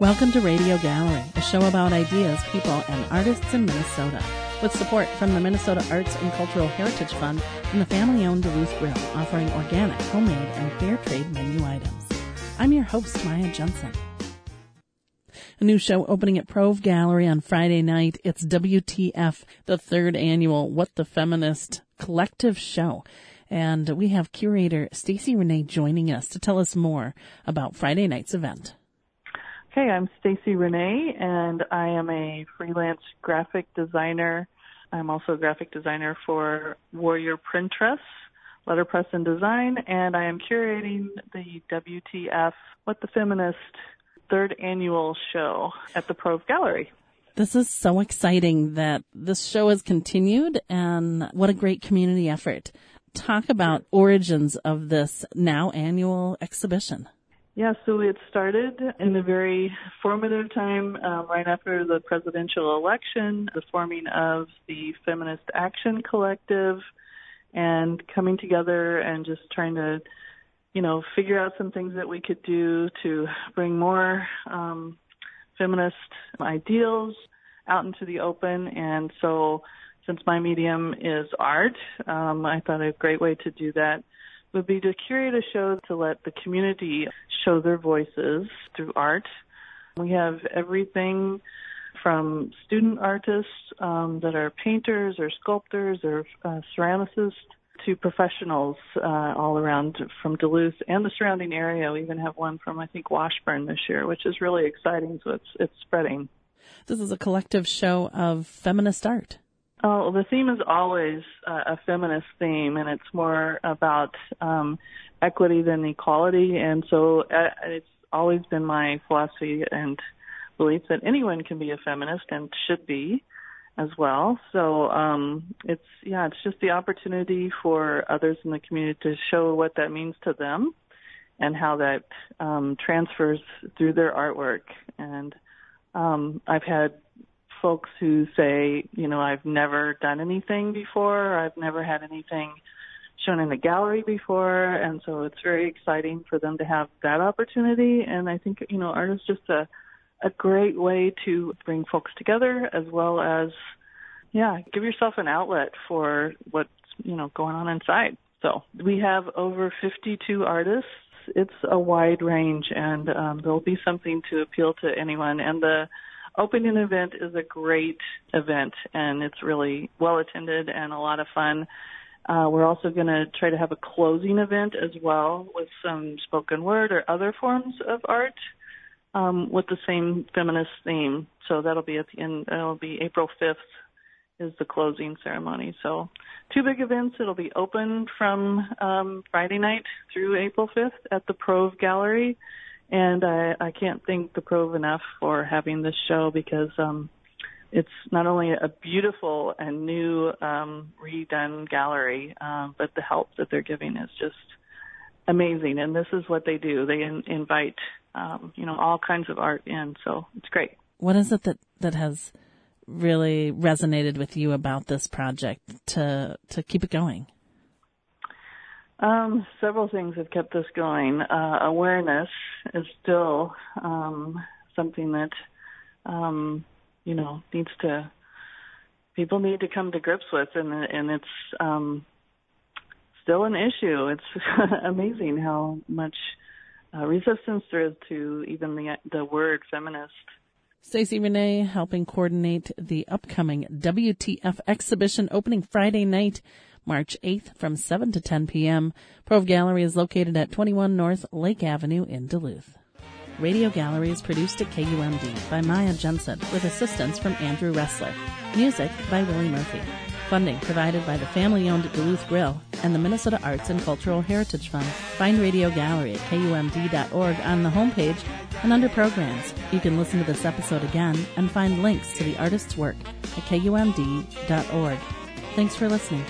Welcome to Radio Gallery, a show about ideas, people, and artists in Minnesota. With support from the Minnesota Arts and Cultural Heritage Fund and the family owned Duluth Grill, offering organic, homemade, and fair trade menu items. I'm your host, Maya Jensen. A new show opening at Prove Gallery on Friday night. It's WTF, the third annual What the Feminist Collective Show. And we have curator Stacy Renee joining us to tell us more about Friday night's event. Okay, I'm Stacy Renee, and I am a freelance graphic designer. I'm also a graphic designer for Warrior Printress, letterpress and design, and I am curating the WTF What the Feminist third annual show at the Prove Gallery. This is so exciting that this show has continued, and what a great community effort. Talk about origins of this now annual exhibition. Yeah, so it started in a very formative time um, right after the presidential election, the forming of the Feminist Action Collective, and coming together and just trying to, you know, figure out some things that we could do to bring more um, feminist ideals out into the open. And so, since my medium is art, um, I thought a great way to do that would be to curate a show to let the community show their voices through art. We have everything from student artists um, that are painters or sculptors or uh, ceramicists to professionals uh, all around from Duluth and the surrounding area. We even have one from I think Washburn this year, which is really exciting. So it's it's spreading. This is a collective show of feminist art. Oh, the theme is always uh, a feminist theme, and it's more about um, equity than equality. And so uh, it's always been my philosophy and belief that anyone can be a feminist and should be as well. So um, it's yeah, it's just the opportunity for others in the community to show what that means to them and how that um, transfers through their artwork. And um, I've had folks who say, you know, I've never done anything before, I've never had anything shown in the gallery before, and so it's very exciting for them to have that opportunity. And I think, you know, art is just a a great way to bring folks together as well as yeah, give yourself an outlet for what's, you know, going on inside. So we have over 52 artists. It's a wide range and um, there'll be something to appeal to anyone. And the opening event is a great event and it's really well attended and a lot of fun. Uh, we're also going to try to have a closing event as well with some spoken word or other forms of art um, with the same feminist theme. So that'll be at the end. That'll be April 5th is the closing ceremony. So two big events. It'll be open from um, Friday night through April 5th at the Prove Gallery and I, I can't thank the Prove enough for having this show because um, it's not only a beautiful and new um, redone gallery, um, but the help that they're giving is just amazing. And this is what they do. They in, invite um, you know all kinds of art in, so it's great. What is it that that has really resonated with you about this project to to keep it going? Um, several things have kept us going. Uh, awareness is still um, something that um, you know needs to people need to come to grips with, and and it's um, still an issue. It's amazing how much uh, resistance there is to even the the word feminist. Stacy Renee helping coordinate the upcoming WTF exhibition opening Friday night March 8th from 7 to 10 p.m. Prove Gallery is located at 21 North Lake Avenue in Duluth. Radio Gallery is produced at KUMD by Maya Jensen with assistance from Andrew Ressler. Music by Willie Murphy. Funding provided by the family-owned Duluth Grill and the Minnesota Arts and Cultural Heritage Fund. Find Radio Gallery at kumd.org on the homepage and under programs. You can listen to this episode again and find links to the artist's work at kumd.org. Thanks for listening.